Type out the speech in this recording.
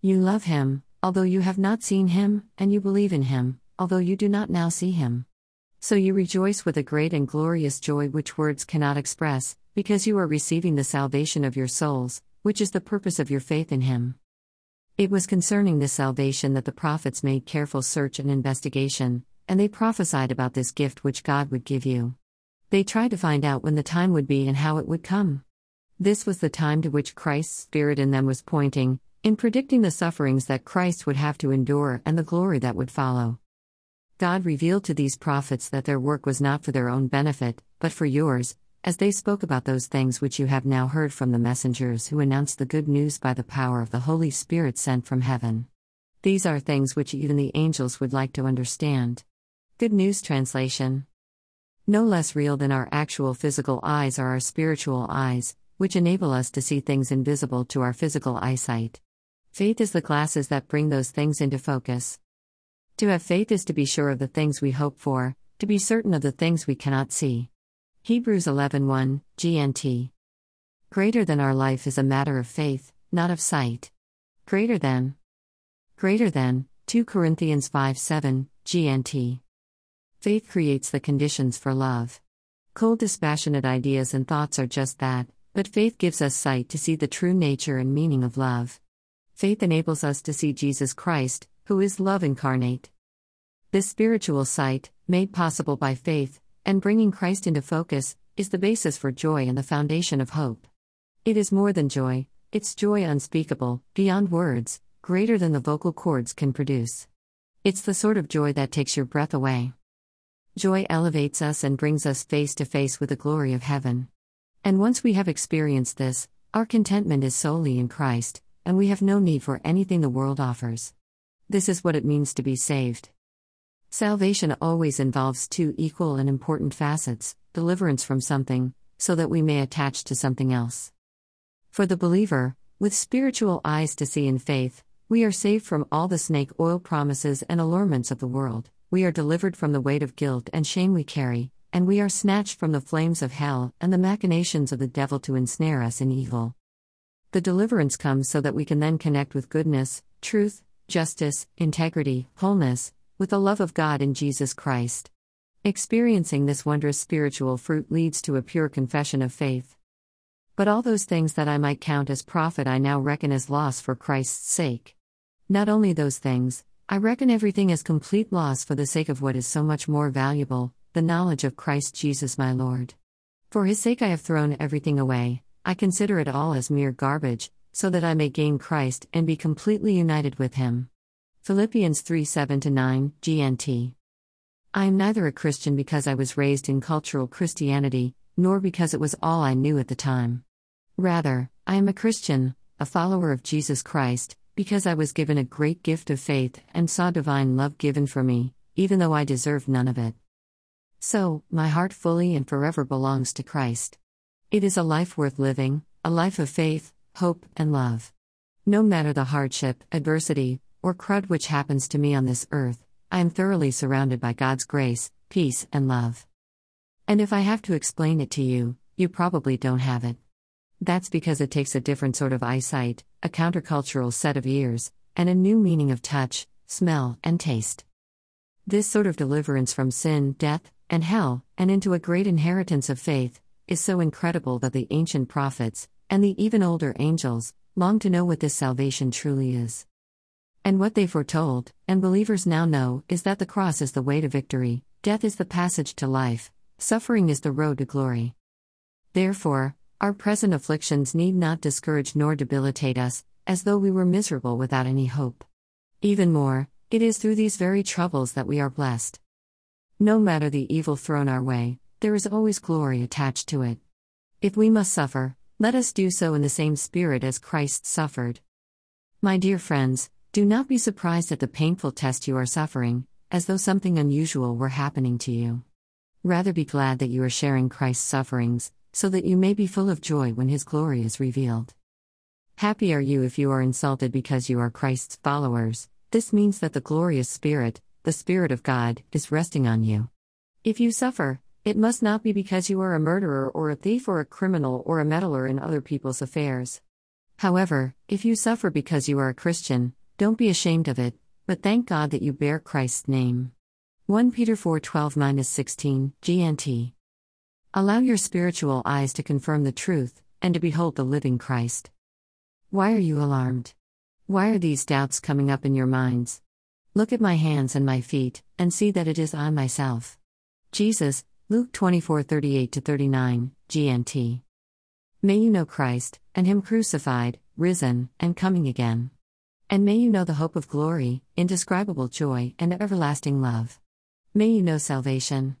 You love him, although you have not seen him, and you believe in him, although you do not now see him. So you rejoice with a great and glorious joy which words cannot express, because you are receiving the salvation of your souls, which is the purpose of your faith in him. It was concerning this salvation that the prophets made careful search and investigation, and they prophesied about this gift which God would give you. They tried to find out when the time would be and how it would come. This was the time to which Christ's Spirit in them was pointing, in predicting the sufferings that Christ would have to endure and the glory that would follow. God revealed to these prophets that their work was not for their own benefit, but for yours, as they spoke about those things which you have now heard from the messengers who announced the good news by the power of the Holy Spirit sent from heaven. These are things which even the angels would like to understand. Good News Translation No less real than our actual physical eyes are our spiritual eyes, which enable us to see things invisible to our physical eyesight. Faith is the glasses that bring those things into focus. To have faith is to be sure of the things we hope for, to be certain of the things we cannot see. Hebrews 11:1, GNT. Greater than our life is a matter of faith, not of sight. Greater than. Greater than 2 Corinthians 5:7, GNT. Faith creates the conditions for love. Cold dispassionate ideas and thoughts are just that, but faith gives us sight to see the true nature and meaning of love. Faith enables us to see Jesus Christ, who is love incarnate. This spiritual sight, made possible by faith, and bringing Christ into focus, is the basis for joy and the foundation of hope. It is more than joy, it's joy unspeakable, beyond words, greater than the vocal cords can produce. It's the sort of joy that takes your breath away. Joy elevates us and brings us face to face with the glory of heaven. And once we have experienced this, our contentment is solely in Christ, and we have no need for anything the world offers. This is what it means to be saved. Salvation always involves two equal and important facets deliverance from something, so that we may attach to something else. For the believer, with spiritual eyes to see in faith, we are saved from all the snake oil promises and allurements of the world, we are delivered from the weight of guilt and shame we carry, and we are snatched from the flames of hell and the machinations of the devil to ensnare us in evil. The deliverance comes so that we can then connect with goodness, truth, justice, integrity, wholeness, with the love of God in Jesus Christ. Experiencing this wondrous spiritual fruit leads to a pure confession of faith. But all those things that I might count as profit I now reckon as loss for Christ's sake. Not only those things, I reckon everything as complete loss for the sake of what is so much more valuable, the knowledge of Christ Jesus my Lord. For his sake I have thrown everything away, I consider it all as mere garbage, so that I may gain Christ and be completely united with him. Philippians 3 7 9, GNT. I am neither a Christian because I was raised in cultural Christianity, nor because it was all I knew at the time. Rather, I am a Christian, a follower of Jesus Christ, because I was given a great gift of faith and saw divine love given for me, even though I deserved none of it. So, my heart fully and forever belongs to Christ. It is a life worth living, a life of faith, hope, and love. No matter the hardship, adversity, or crud which happens to me on this earth, I am thoroughly surrounded by God's grace, peace, and love. And if I have to explain it to you, you probably don't have it. That's because it takes a different sort of eyesight, a countercultural set of ears, and a new meaning of touch, smell, and taste. This sort of deliverance from sin, death, and hell, and into a great inheritance of faith, is so incredible that the ancient prophets, and the even older angels, long to know what this salvation truly is. And what they foretold, and believers now know, is that the cross is the way to victory, death is the passage to life, suffering is the road to glory. Therefore, our present afflictions need not discourage nor debilitate us, as though we were miserable without any hope. Even more, it is through these very troubles that we are blessed. No matter the evil thrown our way, there is always glory attached to it. If we must suffer, let us do so in the same spirit as Christ suffered. My dear friends, do not be surprised at the painful test you are suffering, as though something unusual were happening to you. Rather be glad that you are sharing Christ's sufferings, so that you may be full of joy when his glory is revealed. Happy are you if you are insulted because you are Christ's followers, this means that the glorious Spirit, the Spirit of God, is resting on you. If you suffer, it must not be because you are a murderer or a thief or a criminal or a meddler in other people's affairs. However, if you suffer because you are a Christian, don't be ashamed of it, but thank God that you bear Christ's name. 1 Peter 4:12 16 GNT. Allow your spiritual eyes to confirm the truth and to behold the living Christ. Why are you alarmed? Why are these doubts coming up in your minds? Look at my hands and my feet, and see that it is I myself. Jesus, Luke 24 38 39, GNT. May you know Christ, and Him crucified, risen, and coming again. And may you know the hope of glory, indescribable joy, and everlasting love. May you know salvation.